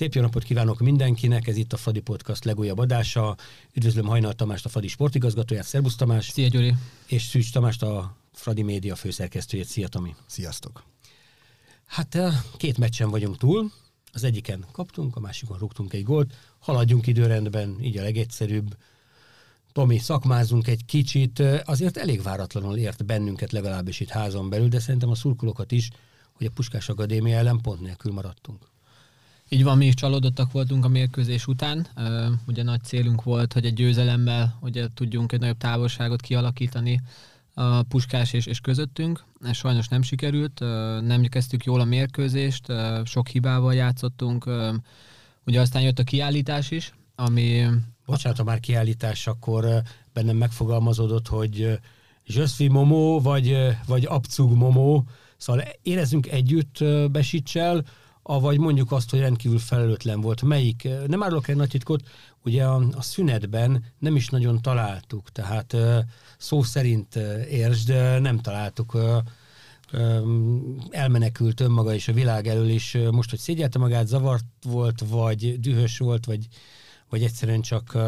Szép jó napot kívánok mindenkinek, ez itt a Fradi Podcast legújabb adása. Üdvözlöm Hajnal Tamást, a Fradi sportigazgatóját, Szerbusz Tamás. Szia Gyuri. És Szűcs Tamást, a Fradi Média főszerkesztőjét. Szia Tami. Sziasztok. Hát két meccsen vagyunk túl, az egyiken kaptunk, a másikon rúgtunk egy gólt. Haladjunk időrendben, így a legegyszerűbb. Tomi, szakmázunk egy kicsit, azért elég váratlanul ért bennünket legalábbis itt házon belül, de szerintem a szurkolókat is, hogy a Puskás Akadémia ellen pont nélkül maradtunk. Így van, mi is csalódottak voltunk a mérkőzés után. ugye nagy célunk volt, hogy egy győzelemmel ugye tudjunk egy nagyobb távolságot kialakítani a Puskás és, és közöttünk. Ez sajnos nem sikerült, nem kezdtük jól a mérkőzést, sok hibával játszottunk. Ugye aztán jött a kiállítás is, ami... Bocsánat, ha már kiállítás, akkor bennem megfogalmazódott, hogy Jöszvi Momó, vagy, vagy Abcug Momó, szóval érezzünk együtt Besicsel, avagy mondjuk azt, hogy rendkívül felelőtlen volt. Melyik? Nem árulok egy nagy titkot, ugye a, a szünetben nem is nagyon találtuk, tehát szó szerint értsd, nem találtuk elmenekült önmaga is a világ elől, és most, hogy szégyelte magát, zavart volt, vagy dühös volt, vagy, vagy egyszerűen csak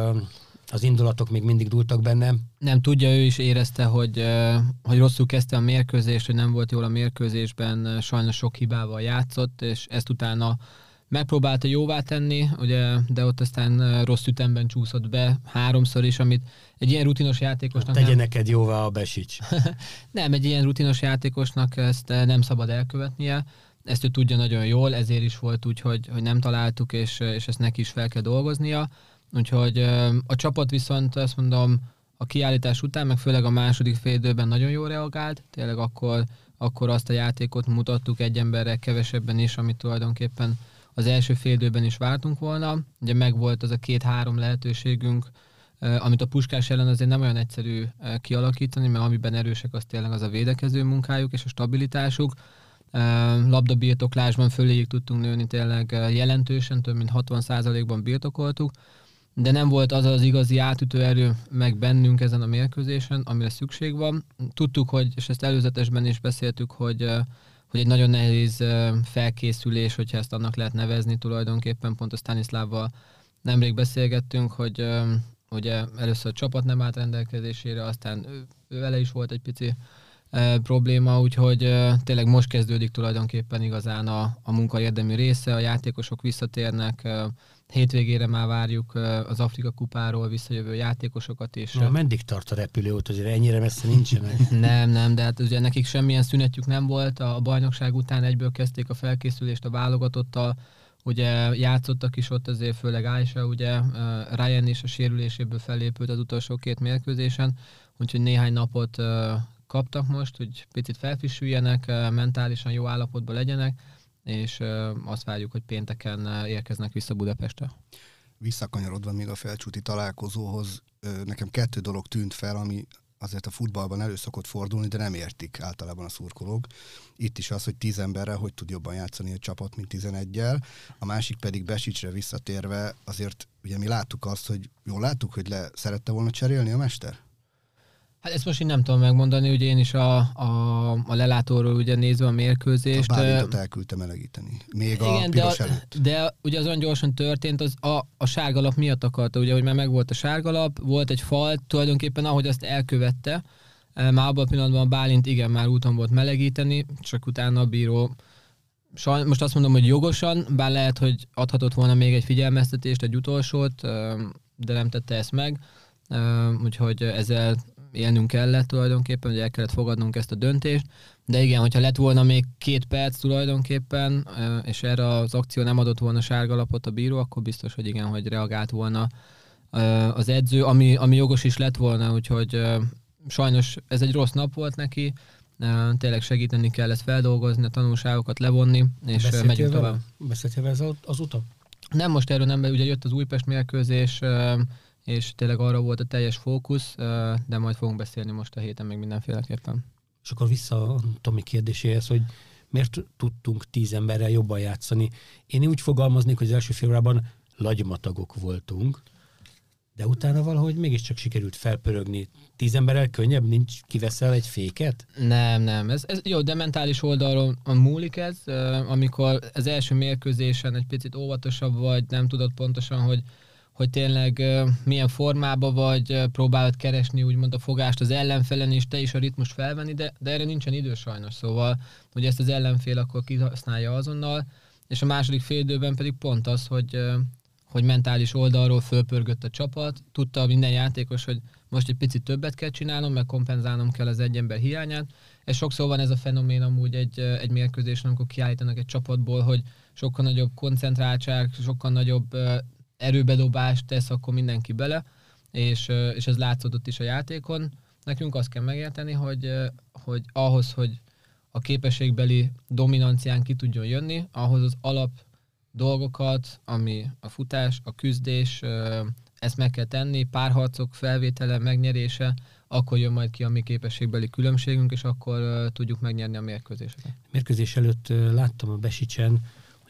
az indulatok még mindig dúltak benne. Nem tudja, ő is érezte, hogy, hogy rosszul kezdte a mérkőzést, hogy nem volt jól a mérkőzésben, sajnos sok hibával játszott, és ezt utána megpróbálta jóvá tenni, ugye, de ott aztán rossz ütemben csúszott be háromszor is, amit egy ilyen rutinos játékosnak... Tegye nem... neked jóvá a Besics. nem, egy ilyen rutinos játékosnak ezt nem szabad elkövetnie, ezt ő tudja nagyon jól, ezért is volt úgy, hogy, hogy nem találtuk, és, és ezt neki is fel kell dolgoznia. Úgyhogy a csapat viszont azt mondom, a kiállítás után, meg főleg a második fél időben nagyon jól reagált, tényleg akkor, akkor azt a játékot mutattuk egy emberrel kevesebben is, amit tulajdonképpen az első fél időben is vártunk volna. Ugye megvolt az a két-három lehetőségünk, amit a puskás ellen azért nem olyan egyszerű kialakítani, mert amiben erősek, az tényleg az a védekező munkájuk és a stabilitásuk. Labdabirtoklásban föléjük tudtunk nőni tényleg jelentősen, több mint 60%-ban birtokoltuk, de nem volt az az igazi átütő erő meg bennünk ezen a mérkőzésen, amire szükség van. Tudtuk, hogy, és ezt előzetesben is beszéltük, hogy, hogy egy nagyon nehéz felkészülés, hogyha ezt annak lehet nevezni tulajdonképpen, pont a Stanislávval nemrég beszélgettünk, hogy ugye először a csapat nem állt rendelkezésére, aztán vele is volt egy pici probléma, úgyhogy e, tényleg most kezdődik tulajdonképpen igazán a, a munka érdemi része, a játékosok visszatérnek, hétvégére már várjuk az Afrika kupáról visszajövő játékosokat. És Na, meddig tart a repülőút, azért ennyire messze nincsenek? nem, nem, de hát ugye nekik semmilyen szünetjük nem volt, a bajnokság után egyből kezdték a felkészülést a válogatottal, ugye játszottak is ott azért, főleg Aisha, ugye Ryan is a sérüléséből felépült az utolsó két mérkőzésen, úgyhogy néhány napot kaptak most, hogy picit felfrissüljenek, mentálisan jó állapotban legyenek, és azt várjuk, hogy pénteken érkeznek vissza Budapestre. Visszakanyarodva még a felcsúti találkozóhoz, nekem kettő dolog tűnt fel, ami azért a futballban elő szokott fordulni, de nem értik általában a szurkolók. Itt is az, hogy tíz emberrel hogy tud jobban játszani a csapat, mint tizenegyel. A másik pedig Besicsre visszatérve, azért ugye mi láttuk azt, hogy jól láttuk, hogy le szerette volna cserélni a mester? Hát ezt most én nem tudom megmondani, ugye én is a, a, a lelátóról ugye nézve a mérkőzést. A Bálintot elküldte melegíteni, még igen, a piros de, előtt. De ugye az olyan gyorsan történt, az a, a sárgalap miatt akarta, ugye, hogy már megvolt a sárgalap, volt egy fal, tulajdonképpen ahogy azt elkövette, már abban a pillanatban a Bálint igen, már úton volt melegíteni, csak utána a bíró most azt mondom, hogy jogosan, bár lehet, hogy adhatott volna még egy figyelmeztetést, egy utolsót, de nem tette ezt meg, úgyhogy ezzel élnünk kellett tulajdonképpen, hogy el kellett fogadnunk ezt a döntést, de igen, hogyha lett volna még két perc tulajdonképpen, és erre az akció nem adott volna sárgalapot a bíró, akkor biztos, hogy igen, hogy reagált volna az edző, ami, ami jogos is lett volna, úgyhogy sajnos ez egy rossz nap volt neki, tényleg segíteni kell ezt feldolgozni, a tanulságokat levonni, és Beszéltél megyünk vele? tovább. Beszéltél vele az, az utat? Nem most erről nem, ugye jött az Újpest mérkőzés, és tényleg arra volt a teljes fókusz, de majd fogunk beszélni most a héten még mindenféleképpen. És akkor vissza a Tomi kérdéséhez, hogy miért tudtunk tíz emberrel jobban játszani? Én úgy fogalmaznék, hogy az első félórában lagymatagok voltunk. de utána valahogy mégiscsak sikerült felpörögni. Tíz emberrel könnyebb, nincs, kiveszel egy féket? Nem, nem. Ez, ez jó, de mentális oldalról múlik ez, amikor az első mérkőzésen egy picit óvatosabb vagy, nem tudod pontosan, hogy hogy tényleg milyen formába vagy, próbálod keresni úgymond a fogást az ellenfelen, és te is a ritmus felvenni, de, de erre nincsen idő sajnos, szóval, hogy ezt az ellenfél akkor kihasználja azonnal, és a második fél időben pedig pont az, hogy, hogy mentális oldalról fölpörgött a csapat, tudta minden játékos, hogy most egy picit többet kell csinálnom, meg kompenzálnom kell az egy ember hiányát, és sokszor van ez a fenomén amúgy egy, egy mérkőzésen, amikor kiállítanak egy csapatból, hogy sokkal nagyobb koncentráltság, sokkal nagyobb erőbedobást tesz akkor mindenki bele, és, és ez látszódott is a játékon. Nekünk azt kell megérteni, hogy, hogy ahhoz, hogy a képességbeli dominancián ki tudjon jönni, ahhoz az alap dolgokat, ami a futás, a küzdés, ezt meg kell tenni, párharcok felvétele, megnyerése, akkor jön majd ki a mi képességbeli különbségünk, és akkor tudjuk megnyerni a mérkőzéseket. Mérkőzés előtt láttam a Besicsen,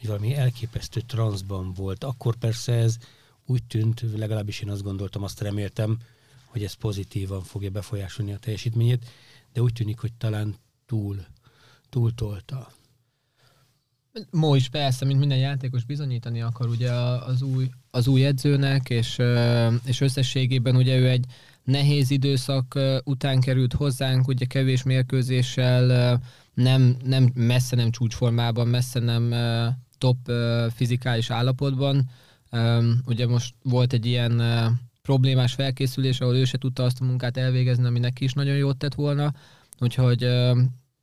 hogy valami elképesztő transzban volt. Akkor persze ez úgy tűnt, legalábbis én azt gondoltam, azt reméltem, hogy ez pozitívan fogja befolyásolni a teljesítményét, de úgy tűnik, hogy talán túl, túl tolta. Mo is persze, mint minden játékos bizonyítani akar ugye az új, az új edzőnek, és, és összességében ugye ő egy nehéz időszak után került hozzánk, ugye kevés mérkőzéssel, nem, nem messze nem csúcsformában, messze nem top fizikális állapotban. Ugye most volt egy ilyen problémás felkészülés, ahol ő se tudta azt a munkát elvégezni, ami neki is nagyon jót tett volna. Úgyhogy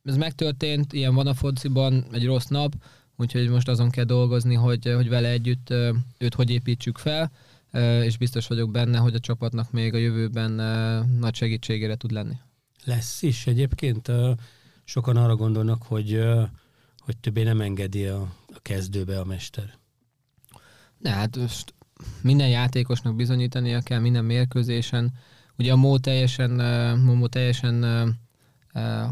ez megtörtént, ilyen van a fociban, egy rossz nap, úgyhogy most azon kell dolgozni, hogy, hogy vele együtt őt hogy építsük fel, és biztos vagyok benne, hogy a csapatnak még a jövőben nagy segítségére tud lenni. Lesz is egyébként. Sokan arra gondolnak, hogy, hogy többé nem engedi a, a kezdőbe a mester. Ne, hát most minden játékosnak bizonyítania kell minden mérkőzésen. Ugye a Mó teljesen, Momo teljesen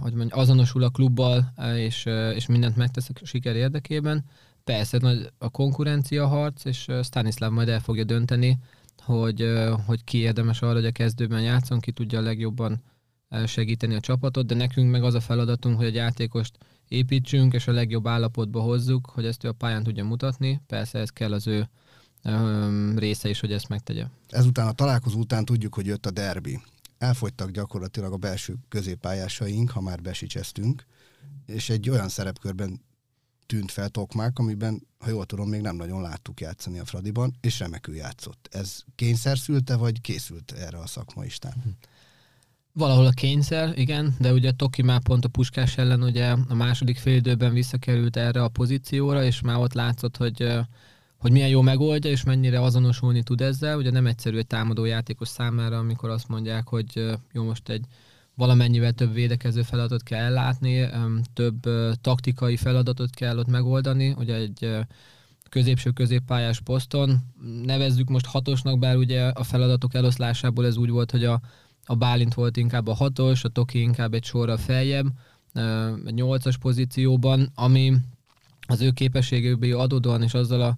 hogy mondjam, azonosul a klubbal, és, és mindent megtesz a siker érdekében. Persze nagy a konkurencia harc, és Stanislav majd el fogja dönteni, hogy, hogy ki érdemes arra, hogy a kezdőben játszon, ki tudja a legjobban segíteni a csapatot, de nekünk meg az a feladatunk, hogy a játékost építsünk, és a legjobb állapotba hozzuk, hogy ezt ő a pályán tudja mutatni. Persze ez kell az ő része is, hogy ezt megtegye. Ezután a találkozó után tudjuk, hogy jött a derbi. Elfogytak gyakorlatilag a belső középpályásaink, ha már besicseztünk, és egy olyan szerepkörben tűnt fel Tokmák, amiben, ha jól tudom, még nem nagyon láttuk játszani a Fradiban, és remekül játszott. Ez kényszer szülte, vagy készült erre a szakmaistán? Valahol a kényszer, igen, de ugye Toki már pont a Puskás ellen ugye a második félidőben visszakerült erre a pozícióra, és már ott látszott, hogy hogy milyen jó megoldja, és mennyire azonosulni tud ezzel. Ugye nem egyszerű egy támadó játékos számára, amikor azt mondják, hogy jó, most egy valamennyivel több védekező feladatot kell ellátni, több taktikai feladatot kell ott megoldani, ugye egy középső középpályás poszton. Nevezzük most hatosnak, bár ugye a feladatok eloszlásából ez úgy volt, hogy a a Bálint volt inkább a hatos, a Toki inkább egy sorra feljebb, egy nyolcas pozícióban, ami az ő képességéből adódóan és azzal a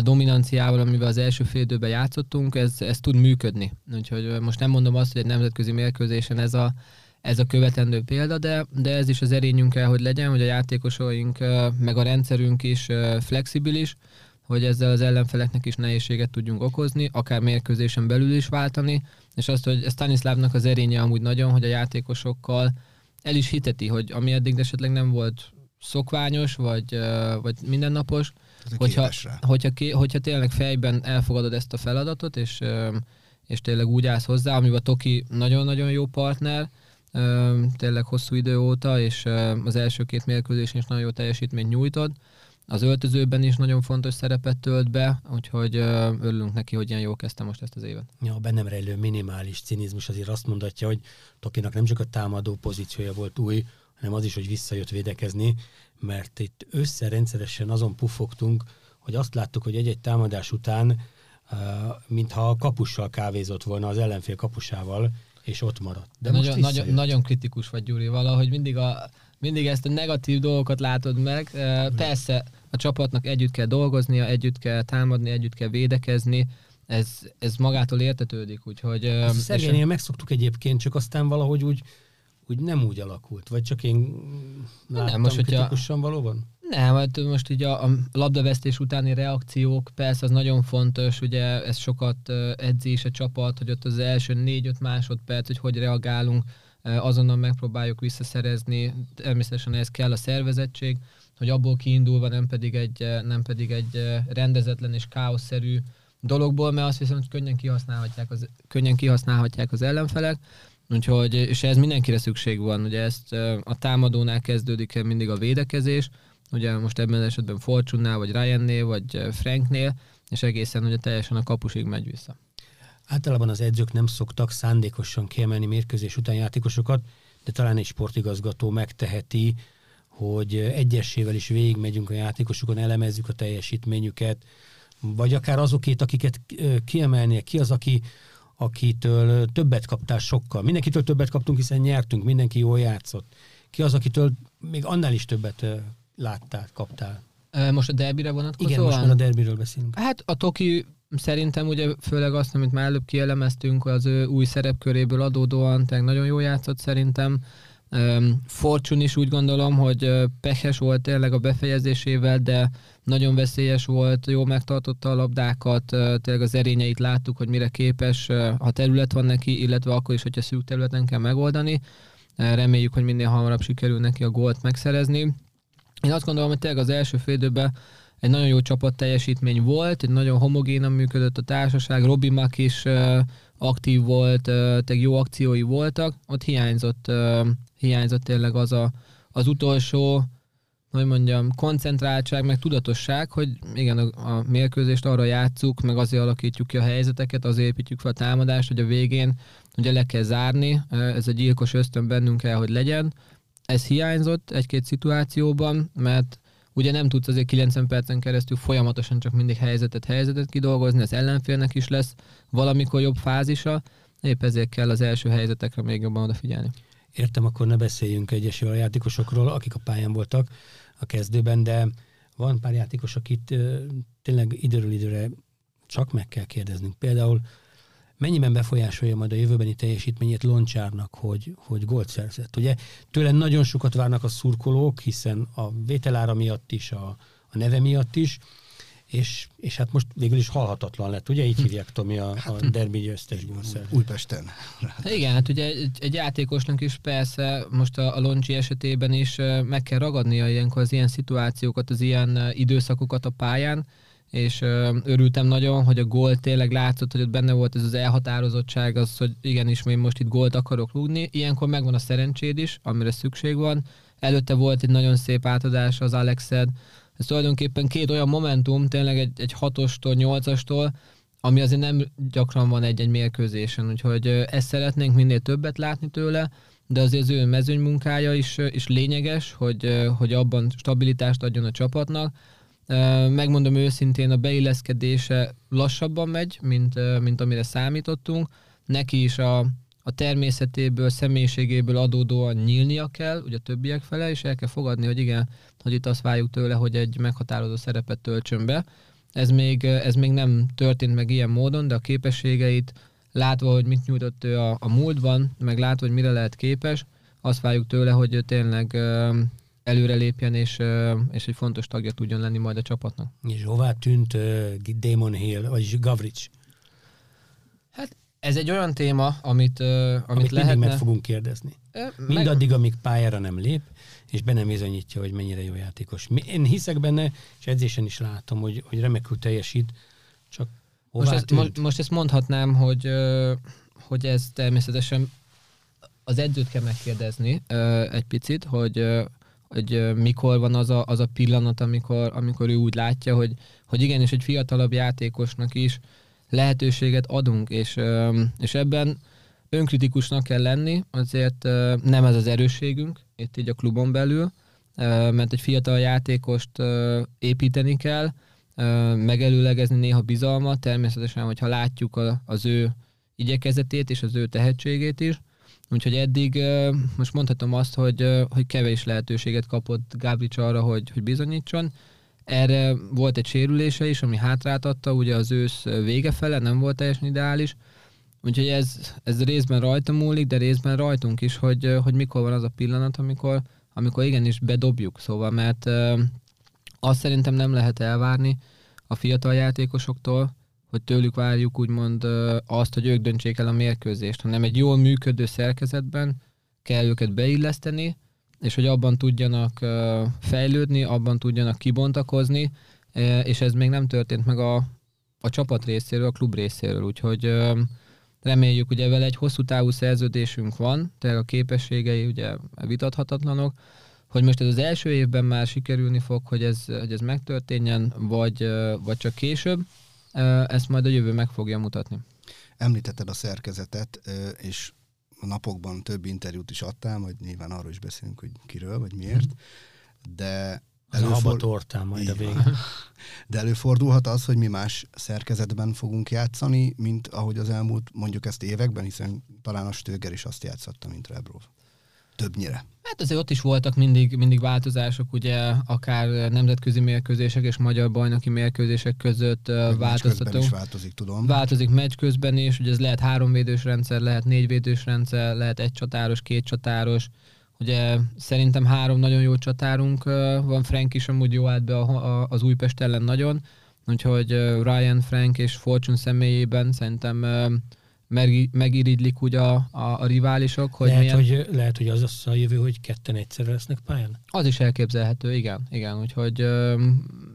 dominanciával, amivel az első fél időben játszottunk, ez, ez tud működni. Úgyhogy most nem mondom azt, hogy egy nemzetközi mérkőzésen ez a, ez a követendő példa, de, de ez is az erényünk kell, hogy legyen, hogy a játékosaink meg a rendszerünk is flexibilis, hogy ezzel az ellenfeleknek is nehézséget tudjunk okozni, akár mérkőzésen belül is váltani, és azt, hogy Stanislavnak az erénye amúgy nagyon, hogy a játékosokkal el is hiteti, hogy ami eddig esetleg nem volt szokványos, vagy, vagy mindennapos, hogyha, hogyha, hogyha tényleg fejben elfogadod ezt a feladatot, és, és tényleg úgy állsz hozzá, amiben Toki nagyon-nagyon jó partner, tényleg hosszú idő óta, és az első két mérkőzésen is nagyon jó teljesítményt nyújtod, az öltözőben is nagyon fontos szerepet tölt be, úgyhogy örülünk neki, hogy ilyen jól kezdte most ezt az évet. Ja, a bennem rejlő minimális cinizmus azért azt mondatja, hogy Tokinak nem csak a támadó pozíciója volt új, hanem az is, hogy visszajött védekezni, mert itt összerendszeresen azon pufogtunk, hogy azt láttuk, hogy egy-egy támadás után, mintha a kapussal kávézott volna az ellenfél kapusával, és ott maradt. De, nagyon, nagyon, nagyon kritikus vagy, Gyuri, valahogy mindig a mindig ezt a negatív dolgokat látod meg. Persze a csapatnak együtt kell dolgoznia, együtt kell támadni, együtt kell védekezni, ez, ez magától értetődik, úgyhogy... Szergénél megszoktuk egyébként, csak aztán valahogy úgy, úgy nem úgy alakult, vagy csak én láttam nem, most, kritikusan valóban? Nem, hát most így a, a labdavesztés utáni reakciók, persze az nagyon fontos, ugye ez sokat edzés a csapat, hogy ott az első négy-öt másodperc, hogy hogy reagálunk, azonnal megpróbáljuk visszaszerezni, természetesen ez kell a szervezettség, hogy abból kiindulva nem pedig egy, nem pedig egy rendezetlen és káoszszerű dologból, mert azt viszont könnyen kihasználhatják az, könnyen kihasználhatják az ellenfelek, úgyhogy, és ez mindenkire szükség van, ugye ezt a támadónál kezdődik el mindig a védekezés, ugye most ebben az esetben Fortune-nál, vagy Ryan-nél, vagy Franknél, és egészen ugye teljesen a kapusig megy vissza. Általában az edzők nem szoktak szándékosan kiemelni mérkőzés után játékosokat, de talán egy sportigazgató megteheti, hogy egyesével is végigmegyünk a játékosokon, elemezzük a teljesítményüket, vagy akár azokét, akiket kiemelnie, ki az, aki, akitől többet kaptál sokkal. Mindenkitől többet kaptunk, hiszen nyertünk, mindenki jól játszott. Ki az, akitől még annál is többet láttál, kaptál? Most a derbire vonatkozóan? Igen, most már a derbiről beszélünk. Hát a Toki szerintem ugye főleg azt, amit már előbb kielemeztünk, az ő új szerepköréből adódóan tényleg nagyon jó játszott szerintem. Fortune is úgy gondolom, hogy pehes volt tényleg a befejezésével, de nagyon veszélyes volt, jó megtartotta a labdákat, tényleg az erényeit láttuk, hogy mire képes, ha terület van neki, illetve akkor is, hogyha szűk területen kell megoldani. Reméljük, hogy minél hamarabb sikerül neki a gólt megszerezni. Én azt gondolom, hogy tényleg az első félidőben egy nagyon jó csapat teljesítmény volt, egy nagyon homogénan működött a társaság, Robi Mak is aktív volt, uh, tényleg jó akciói voltak, ott hiányzott, hiányzott tényleg az a, az utolsó, hogy mondjam, koncentráltság, meg tudatosság, hogy igen, a, a mérkőzést arra játszuk, meg azért alakítjuk ki a helyzeteket, azért építjük fel a támadást, hogy a végén ugye le kell zárni, ez a gyilkos ösztön bennünk kell, hogy legyen. Ez hiányzott egy-két szituációban, mert ugye nem tudsz azért 90 percen keresztül folyamatosan csak mindig helyzetet, helyzetet kidolgozni, az ellenfélnek is lesz valamikor jobb fázisa, épp ezért kell az első helyzetekre még jobban odafigyelni. Értem, akkor ne beszéljünk egyesével a játékosokról, akik a pályán voltak a kezdőben, de van pár játékos, akit tényleg időről időre csak meg kell kérdeznünk. Például mennyiben befolyásolja majd a jövőbeni teljesítményét Loncsárnak, hogy, hogy gólt szerzett. Ugye tőle nagyon sokat várnak a szurkolók, hiszen a vételára miatt is, a, a neve miatt is, és, és hát most végül is halhatatlan lett, ugye? Így hívják Tomi a, a hát, derbi győztes gólszerző. Újpesten. Igen, hát ugye egy, egy játékosnak is persze most a, a Loncsi esetében is meg kell ragadnia ilyenkor az ilyen szituációkat, az ilyen időszakokat a pályán, és örültem nagyon, hogy a gól tényleg látszott, hogy ott benne volt ez az elhatározottság, az, hogy igenis, én most itt gólt akarok rúgni. Ilyenkor megvan a szerencséd is, amire szükség van. Előtte volt egy nagyon szép átadás az Alexed. Ez tulajdonképpen két olyan momentum, tényleg egy, egy hatostól, nyolcastól, ami azért nem gyakran van egy-egy mérkőzésen, úgyhogy ezt szeretnénk minél többet látni tőle, de azért az ő mezőny munkája is, is lényeges, hogy, hogy abban stabilitást adjon a csapatnak, Megmondom őszintén, a beilleszkedése lassabban megy, mint, mint amire számítottunk. Neki is a, a természetéből, személyiségéből adódóan nyílnia kell, ugye a többiek fele, és el kell fogadni, hogy igen, hogy itt azt várjuk tőle, hogy egy meghatározó szerepet töltsön be. Ez még, ez még nem történt meg ilyen módon, de a képességeit látva, hogy mit nyújtott ő a, a múltban, meg látva, hogy mire lehet képes, azt várjuk tőle, hogy tényleg előrelépjen, és, és egy fontos tagja tudjon lenni majd a csapatnak. És hová tűnt uh, Damon Hill, vagy Gavrics? Hát ez egy olyan téma, amit, uh, amit, amit lehetne... meg fogunk kérdezni. Mindaddig, amíg pályára nem lép, és be nem bizonyítja, hogy mennyire jó játékos. Én hiszek benne, és edzésen is látom, hogy, hogy remekül teljesít, csak most ezt, most, most ezt mondhatnám, hogy, hogy ez természetesen az edzőt kell megkérdezni egy picit, hogy hogy mikor van az a, az a pillanat, amikor, amikor ő úgy látja, hogy, hogy igenis egy fiatalabb játékosnak is lehetőséget adunk, és, és ebben önkritikusnak kell lenni, azért nem ez az erősségünk itt így a klubon belül, mert egy fiatal játékost építeni kell, megelőlegezni néha bizalmat, természetesen, hogyha látjuk az ő igyekezetét és az ő tehetségét is, Úgyhogy eddig most mondhatom azt, hogy, hogy kevés lehetőséget kapott Gábrics arra, hogy, hogy bizonyítson. Erre volt egy sérülése is, ami hátráltatta, ugye az ősz vége fele, nem volt teljesen ideális, úgyhogy ez, ez részben rajta múlik, de részben rajtunk is, hogy, hogy mikor van az a pillanat, amikor, amikor igenis bedobjuk, szóval, mert azt szerintem nem lehet elvárni a fiatal játékosoktól, hogy tőlük várjuk úgymond azt, hogy ők döntsék el a mérkőzést, hanem egy jól működő szerkezetben kell őket beilleszteni, és hogy abban tudjanak fejlődni, abban tudjanak kibontakozni, és ez még nem történt meg a, a csapat részéről, a klub részéről, úgyhogy reméljük, ugye vele egy hosszú távú szerződésünk van, tehát a képességei ugye vitathatatlanok, hogy most ez az első évben már sikerülni fog, hogy ez, hogy ez megtörténjen, vagy, vagy csak később, ezt majd a jövő meg fogja mutatni. Említetted a szerkezetet, és a napokban több interjút is adtál, majd nyilván arról is beszélünk, hogy kiről, vagy miért, de az előfor... a tortán majd a végén. De előfordulhat az, hogy mi más szerkezetben fogunk játszani, mint ahogy az elmúlt mondjuk ezt években, hiszen talán a Stöger is azt játszotta, mint Rebrov többnyire. Hát azért ott is voltak mindig, mindig változások, ugye akár nemzetközi mérkőzések és magyar bajnoki mérkőzések között változtatunk. is változik, tudom. Változik meccs közben is, ugye ez lehet háromvédős rendszer, lehet négyvédős rendszer, lehet egy csatáros, két csatáros. Ugye szerintem három nagyon jó csatárunk van, Frank is amúgy jó állt be a, a, az Újpest ellen nagyon, úgyhogy Ryan, Frank és Fortune személyében szerintem meg, megirigylik úgy a, a, a riválisok. Hogy lehet, milyen... hogy, lehet, hogy az az a jövő, hogy ketten egyszerre lesznek pályán? Az is elképzelhető, igen. igen. Úgyhogy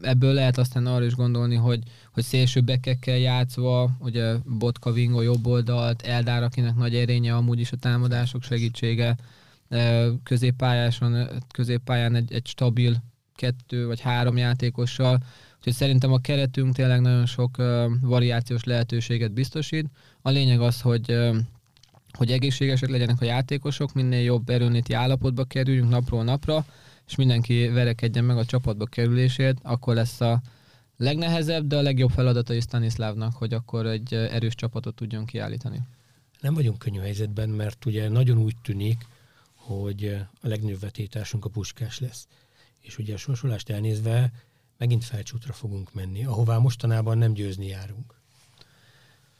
ebből lehet aztán arra is gondolni, hogy, hogy szélső bekekkel játszva, ugye Botka Vingo jobb oldalt, Eldár, akinek nagy erénye amúgy is a támadások segítsége, középpályáson, középpályán egy, egy stabil kettő vagy három játékossal, Úgyhogy szerintem a keretünk tényleg nagyon sok variációs lehetőséget biztosít. A lényeg az, hogy hogy egészségesek legyenek a játékosok, minél jobb erőnéti állapotba kerüljünk napról napra, és mindenki verekedjen meg a csapatba kerülését, akkor lesz a legnehezebb, de a legjobb feladata is Stanislavnak, hogy akkor egy erős csapatot tudjon kiállítani. Nem vagyunk könnyű helyzetben, mert ugye nagyon úgy tűnik, hogy a legnagyobb vetétásunk a puskás lesz. És ugye a sorsolást elnézve megint felcsútra fogunk menni, ahová mostanában nem győzni járunk.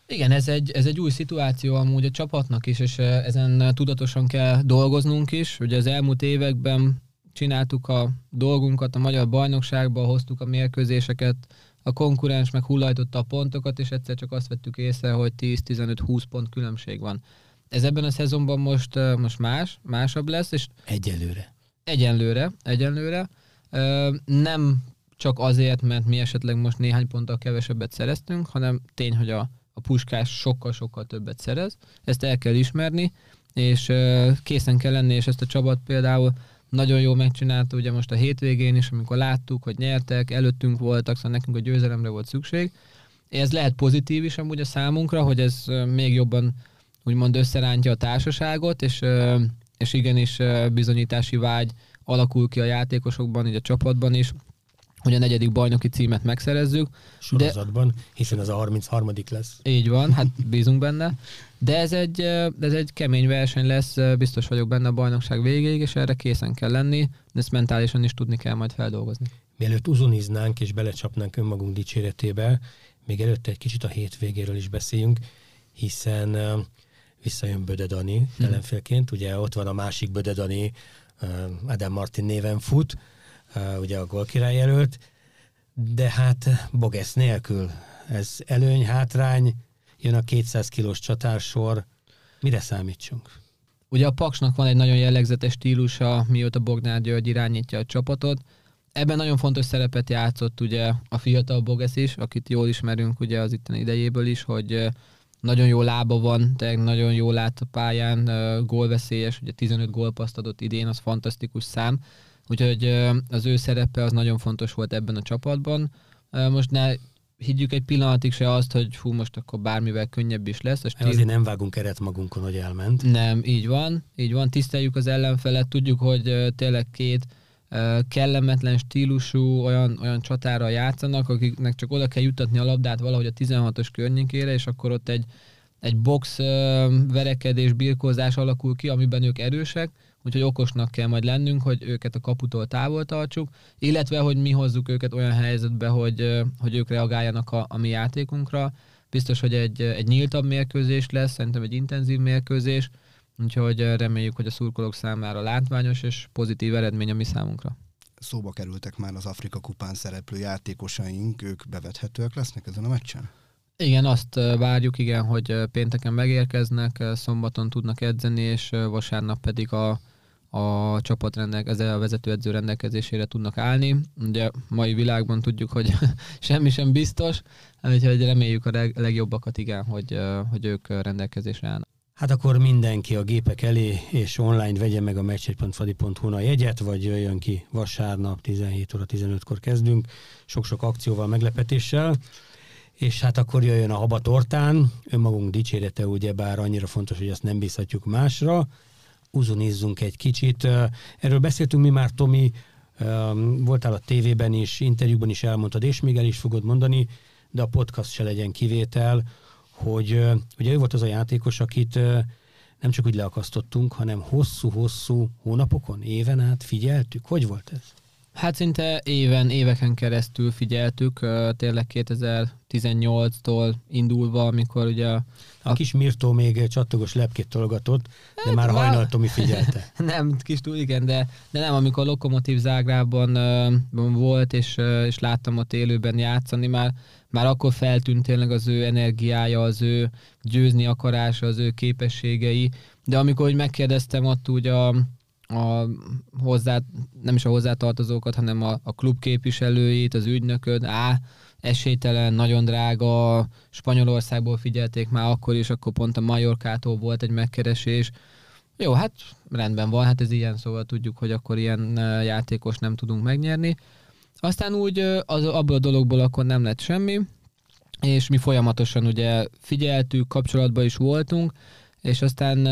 Igen, ez egy, ez egy új szituáció amúgy a csapatnak is, és ezen tudatosan kell dolgoznunk is. Ugye az elmúlt években csináltuk a dolgunkat a magyar bajnokságba, hoztuk a mérkőzéseket, a konkurens meg hullajtotta a pontokat, és egyszer csak azt vettük észre, hogy 10-15-20 pont különbség van. Ez ebben a szezonban most, most más, másabb lesz, és egyelőre. Egyenlőre, egyenlőre. Nem csak azért, mert mi esetleg most néhány ponttal kevesebbet szereztünk, hanem tény, hogy a, a puskás sokkal-sokkal többet szerez. Ezt el kell ismerni, és készen kell lenni, és ezt a csapat például nagyon jól megcsinálta ugye most a hétvégén is, amikor láttuk, hogy nyertek, előttünk voltak, szóval nekünk a győzelemre volt szükség. Ez lehet pozitív is amúgy a számunkra, hogy ez még jobban úgymond összerántja a társaságot, és, és igenis bizonyítási vágy alakul ki a játékosokban, így a csapatban is, hogy a negyedik bajnoki címet megszerezzük. Sorozatban, de, hiszen ez a 33. lesz. Így van, hát bízunk benne. De ez egy, ez egy kemény verseny lesz, biztos vagyok benne a bajnokság végéig, és erre készen kell lenni, de ezt mentálisan is tudni kell majd feldolgozni. Mielőtt uzuniznánk és belecsapnánk önmagunk dicséretébe, még előtte egy kicsit a hétvégéről is beszéljünk, hiszen visszajön Böde Dani hmm. ellenfélként, ugye ott van a másik Böde Dani, Adam Martin néven fut, ugye a gólkirály jelölt, de hát Bogesz nélkül. Ez előny, hátrány, jön a 200 kilós csatársor, mire számítsunk? Ugye a Paksnak van egy nagyon jellegzetes stílusa, mióta Bognár György irányítja a csapatot. Ebben nagyon fontos szerepet játszott ugye a fiatal Bogesz is, akit jól ismerünk ugye az itteni idejéből is, hogy nagyon jó lába van, tehát nagyon jól lát a pályán, gólveszélyes, ugye 15 gólpaszt adott idén, az fantasztikus szám. Úgyhogy az ő szerepe az nagyon fontos volt ebben a csapatban. Most ne higgyük egy pillanatig se azt, hogy fú, most akkor bármivel könnyebb is lesz. A stíl... Azért nem vágunk eret magunkon, hogy elment. Nem, így van, így van, tiszteljük az ellenfelet, tudjuk, hogy tényleg két kellemetlen stílusú olyan, olyan csatára játszanak, akiknek csak oda kell jutatni a labdát valahogy a 16-os környékére, és akkor ott egy, egy box verekedés, birkózás alakul ki, amiben ők erősek, úgyhogy okosnak kell majd lennünk, hogy őket a kaputól távol tartsuk, illetve, hogy mi hozzuk őket olyan helyzetbe, hogy, hogy ők reagáljanak a, a mi játékunkra. Biztos, hogy egy, egy nyíltabb mérkőzés lesz, szerintem egy intenzív mérkőzés, úgyhogy reméljük, hogy a szurkolók számára látványos és pozitív eredmény a mi számunkra szóba kerültek már az Afrika kupán szereplő játékosaink, ők bevethetőek lesznek ezen a meccsen? Igen, azt várjuk, igen, hogy pénteken megérkeznek, szombaton tudnak edzeni, és vasárnap pedig a, a csapat rendek, ezzel a vezetőedző rendelkezésére tudnak állni. Ugye mai világban tudjuk, hogy semmi sem biztos, úgyhogy reméljük a legjobbakat, igen, hogy, hogy ők rendelkezésre állnak. Hát akkor mindenki a gépek elé és online vegye meg a meccs1.fadi.hu a jegyet, vagy jöjjön ki vasárnap 17 óra 15-kor kezdünk, sok-sok akcióval, meglepetéssel. És hát akkor jöjjön a haba tortán, önmagunk dicsérete ugye bár annyira fontos, hogy ezt nem bízhatjuk másra, uzunizzunk egy kicsit. Erről beszéltünk mi már, Tomi, voltál a tévében is, interjúban is elmondtad, és még el is fogod mondani, de a podcast se legyen kivétel, hogy ugye ő volt az a játékos, akit nem csak úgy leakasztottunk, hanem hosszú-hosszú hónapokon, éven át figyeltük. Hogy volt ez? Hát szinte éven, éveken keresztül figyeltük, tényleg 2018-tól indulva, amikor ugye... A, a kis Mirtó még csattogos lepkét tolgatott, de hát, már hajnal Tomi figyelte. nem, kis túl, igen, de, de nem, amikor Lokomotív Zágrában uh, volt, és, uh, és láttam ott élőben játszani, már, már akkor feltűnt tényleg az ő energiája, az ő győzni akarása, az ő képességei, de amikor hogy megkérdeztem ott úgy a, a hozzá, nem is a hozzátartozókat, hanem a, a klub képviselőit, az ügynököd, á, esélytelen, nagyon drága, Spanyolországból figyelték már akkor is, akkor pont a Majorkától volt egy megkeresés. Jó, hát rendben van, hát ez ilyen, szóval tudjuk, hogy akkor ilyen játékos nem tudunk megnyerni. Aztán úgy az, abból a dologból akkor nem lett semmi, és mi folyamatosan ugye figyeltük, kapcsolatban is voltunk, és aztán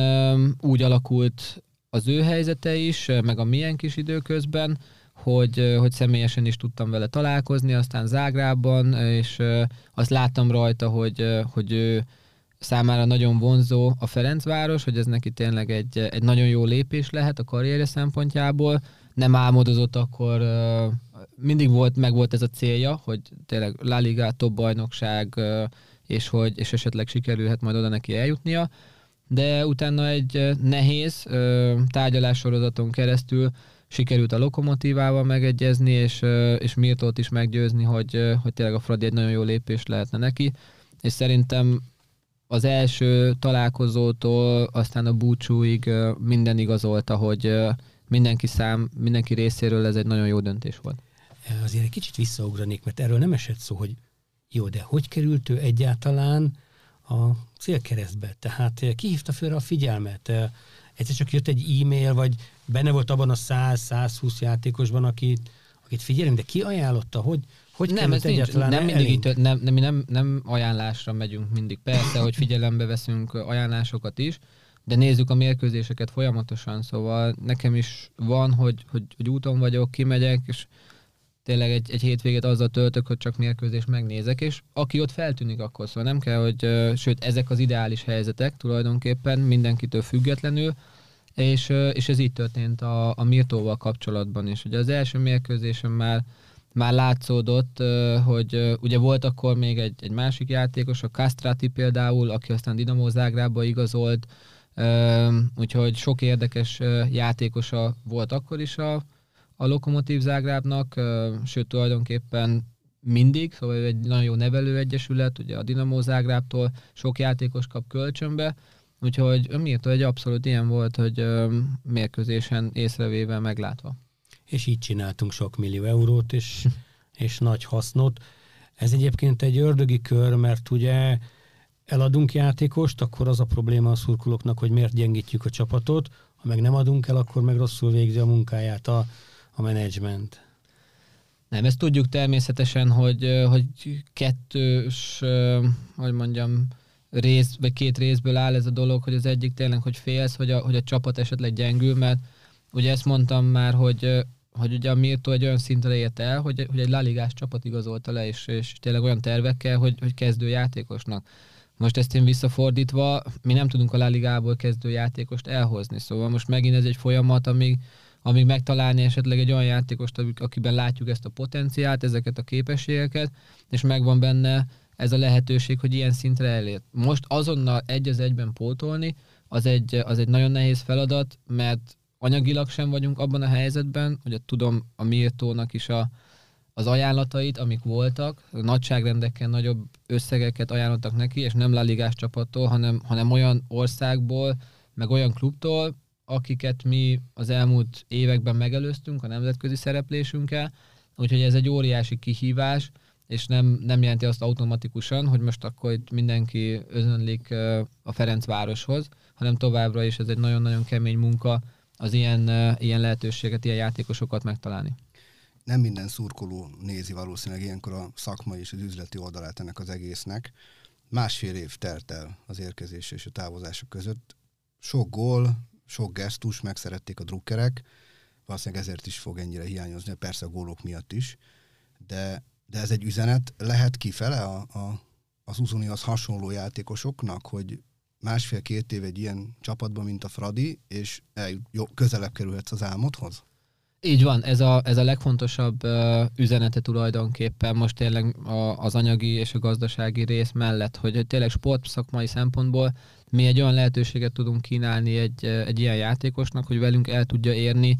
úgy alakult az ő helyzete is, meg a milyen kis időközben, hogy, hogy személyesen is tudtam vele találkozni, aztán Zágrában, és azt láttam rajta, hogy, hogy ő számára nagyon vonzó a Ferencváros, hogy ez neki tényleg egy, egy nagyon jó lépés lehet a karrierje szempontjából. Nem álmodozott akkor, mindig volt, meg volt ez a célja, hogy tényleg La Liga, top bajnokság, és hogy és esetleg sikerülhet majd oda neki eljutnia de utána egy nehéz tárgyalássorozaton keresztül sikerült a lokomotívával megegyezni, és, és Mirtót is meggyőzni, hogy, hogy tényleg a Fradi egy nagyon jó lépés lehetne neki, és szerintem az első találkozótól aztán a búcsúig minden igazolta, hogy mindenki szám, mindenki részéről ez egy nagyon jó döntés volt. Azért egy kicsit visszaugranék, mert erről nem esett szó, hogy jó, de hogy került ő egyáltalán a célkeresztbe. Tehát eh, kihívta fel a figyelmet. Eh, egyszer csak jött egy e-mail, vagy benne volt abban a 100-120 játékosban, akit, akit figyelünk, de ki ajánlotta, hogy, hogy nem, ez egyáltalán nem mindig itt, nem, nem, nem, nem ajánlásra megyünk mindig. Persze, hogy figyelembe veszünk ajánlásokat is, de nézzük a mérkőzéseket folyamatosan, szóval nekem is van, hogy, hogy, hogy úton vagyok, kimegyek, és tényleg egy, egy hétvégét azzal töltök, hogy csak mérkőzést megnézek, és aki ott feltűnik, akkor szóval nem kell, hogy sőt, ezek az ideális helyzetek tulajdonképpen mindenkitől függetlenül, és, és ez így történt a, a Mirtóval kapcsolatban is. Ugye az első mérkőzésen már már látszódott, hogy ugye volt akkor még egy, egy másik játékos, a Castrati például, aki aztán Dinamo Zágrába igazolt, úgyhogy sok érdekes játékosa volt akkor is a, a Lokomotív Zágrábnak, sőt tulajdonképpen mindig, szóval egy nagyon jó nevelőegyesület, ugye a Dinamo Zágrábtól sok játékos kap kölcsönbe, úgyhogy miért egy abszolút ilyen volt, hogy mérkőzésen észrevéve meglátva. És így csináltunk sok millió eurót, és, és nagy hasznot. Ez egyébként egy ördögi kör, mert ugye eladunk játékost, akkor az a probléma a szurkolóknak, hogy miért gyengítjük a csapatot, ha meg nem adunk el, akkor meg rosszul végzi a munkáját a, a menedzsment? Nem, ezt tudjuk természetesen, hogy, hogy kettős, hogy mondjam, rész, vagy két részből áll ez a dolog, hogy az egyik tényleg, hogy félsz, hogy a, hogy a csapat esetleg gyengül, mert ugye ezt mondtam már, hogy, hogy ugye a Mirto egy olyan szintre ért el, hogy, hogy egy laligás csapat igazolta le, és, és tényleg olyan tervekkel, hogy, hogy kezdő játékosnak. Most ezt én visszafordítva, mi nem tudunk a La Ligából kezdő játékost elhozni, szóval most megint ez egy folyamat, amíg, amíg megtalálni esetleg egy olyan játékost, akiben látjuk ezt a potenciált, ezeket a képességeket, és megvan benne ez a lehetőség, hogy ilyen szintre elér. Most azonnal egy az egyben pótolni, az egy, az egy nagyon nehéz feladat, mert anyagilag sem vagyunk abban a helyzetben, hogy tudom a Mirtónak is a, az ajánlatait, amik voltak, nagyságrendekkel nagyobb összegeket ajánlottak neki, és nem laligás csapattól, hanem, hanem olyan országból, meg olyan klubtól, akiket mi az elmúlt években megelőztünk a nemzetközi szereplésünkkel, úgyhogy ez egy óriási kihívás, és nem, nem jelenti azt automatikusan, hogy most akkor itt mindenki özönlik a Ferencvároshoz, hanem továbbra is ez egy nagyon-nagyon kemény munka az ilyen, ilyen lehetőséget, ilyen játékosokat megtalálni nem minden szurkoló nézi valószínűleg ilyenkor a szakmai és az üzleti oldalát ennek az egésznek. Másfél év telt el az érkezés és a távozások között. Sok gól, sok gesztus, megszerették a drukkerek, valószínűleg ezért is fog ennyire hiányozni, persze a gólok miatt is, de, de ez egy üzenet. Lehet kifele a, a, az az hasonló játékosoknak, hogy másfél-két év egy ilyen csapatban, mint a Fradi, és el, jó, közelebb kerülhetsz az álmodhoz? Így van, ez a, ez a legfontosabb uh, üzenete tulajdonképpen most tényleg a, az anyagi és a gazdasági rész mellett, hogy tényleg sportszakmai szempontból mi egy olyan lehetőséget tudunk kínálni egy, egy ilyen játékosnak, hogy velünk el tudja érni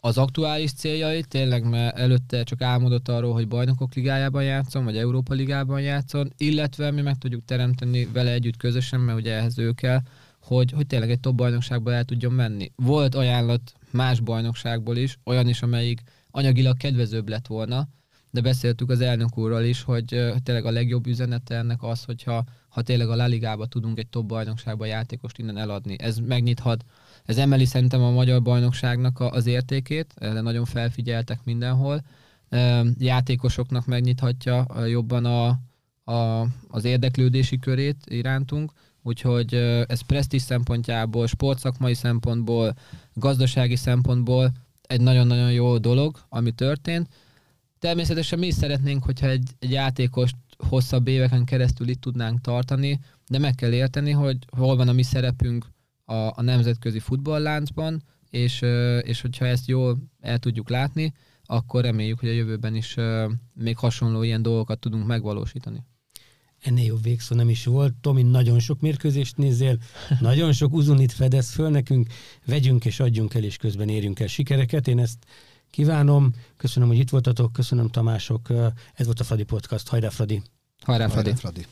az aktuális céljait, tényleg mert előtte csak álmodott arról, hogy bajnokok ligájában játszom, vagy Európa ligában játszom, illetve mi meg tudjuk teremteni vele együtt közösen, mert ugye ehhez ő kell, hogy, hogy tényleg egy top bajnokságba el tudjon menni. Volt ajánlat más bajnokságból is, olyan is, amelyik anyagilag kedvezőbb lett volna, de beszéltük az elnök úrral is, hogy tényleg a legjobb üzenete ennek az, hogyha ha tényleg a La Ligába tudunk egy top bajnokságba játékost innen eladni. Ez megnyithat, ez emeli szerintem a magyar bajnokságnak az értékét, erre nagyon felfigyeltek mindenhol. Játékosoknak megnyithatja jobban a, a, az érdeklődési körét irántunk, Úgyhogy ez presztis szempontjából, sportszakmai szempontból, gazdasági szempontból egy nagyon-nagyon jó dolog, ami történt. Természetesen mi is szeretnénk, hogyha egy, egy játékost hosszabb éveken keresztül itt tudnánk tartani, de meg kell érteni, hogy hol van a mi szerepünk a, a nemzetközi futballláncban, és, és hogyha ezt jól el tudjuk látni, akkor reméljük, hogy a jövőben is még hasonló ilyen dolgokat tudunk megvalósítani ennél jobb végszó nem is volt. Tomi, nagyon sok mérkőzést nézzél, nagyon sok uzunit fedez föl nekünk, vegyünk és adjunk el, és közben érjünk el sikereket. Én ezt kívánom. Köszönöm, hogy itt voltatok, köszönöm Tamások. Ez volt a Fradi Podcast. Hajrá, Fradi! Hajrá, Fradi! Hajrá, Fradi.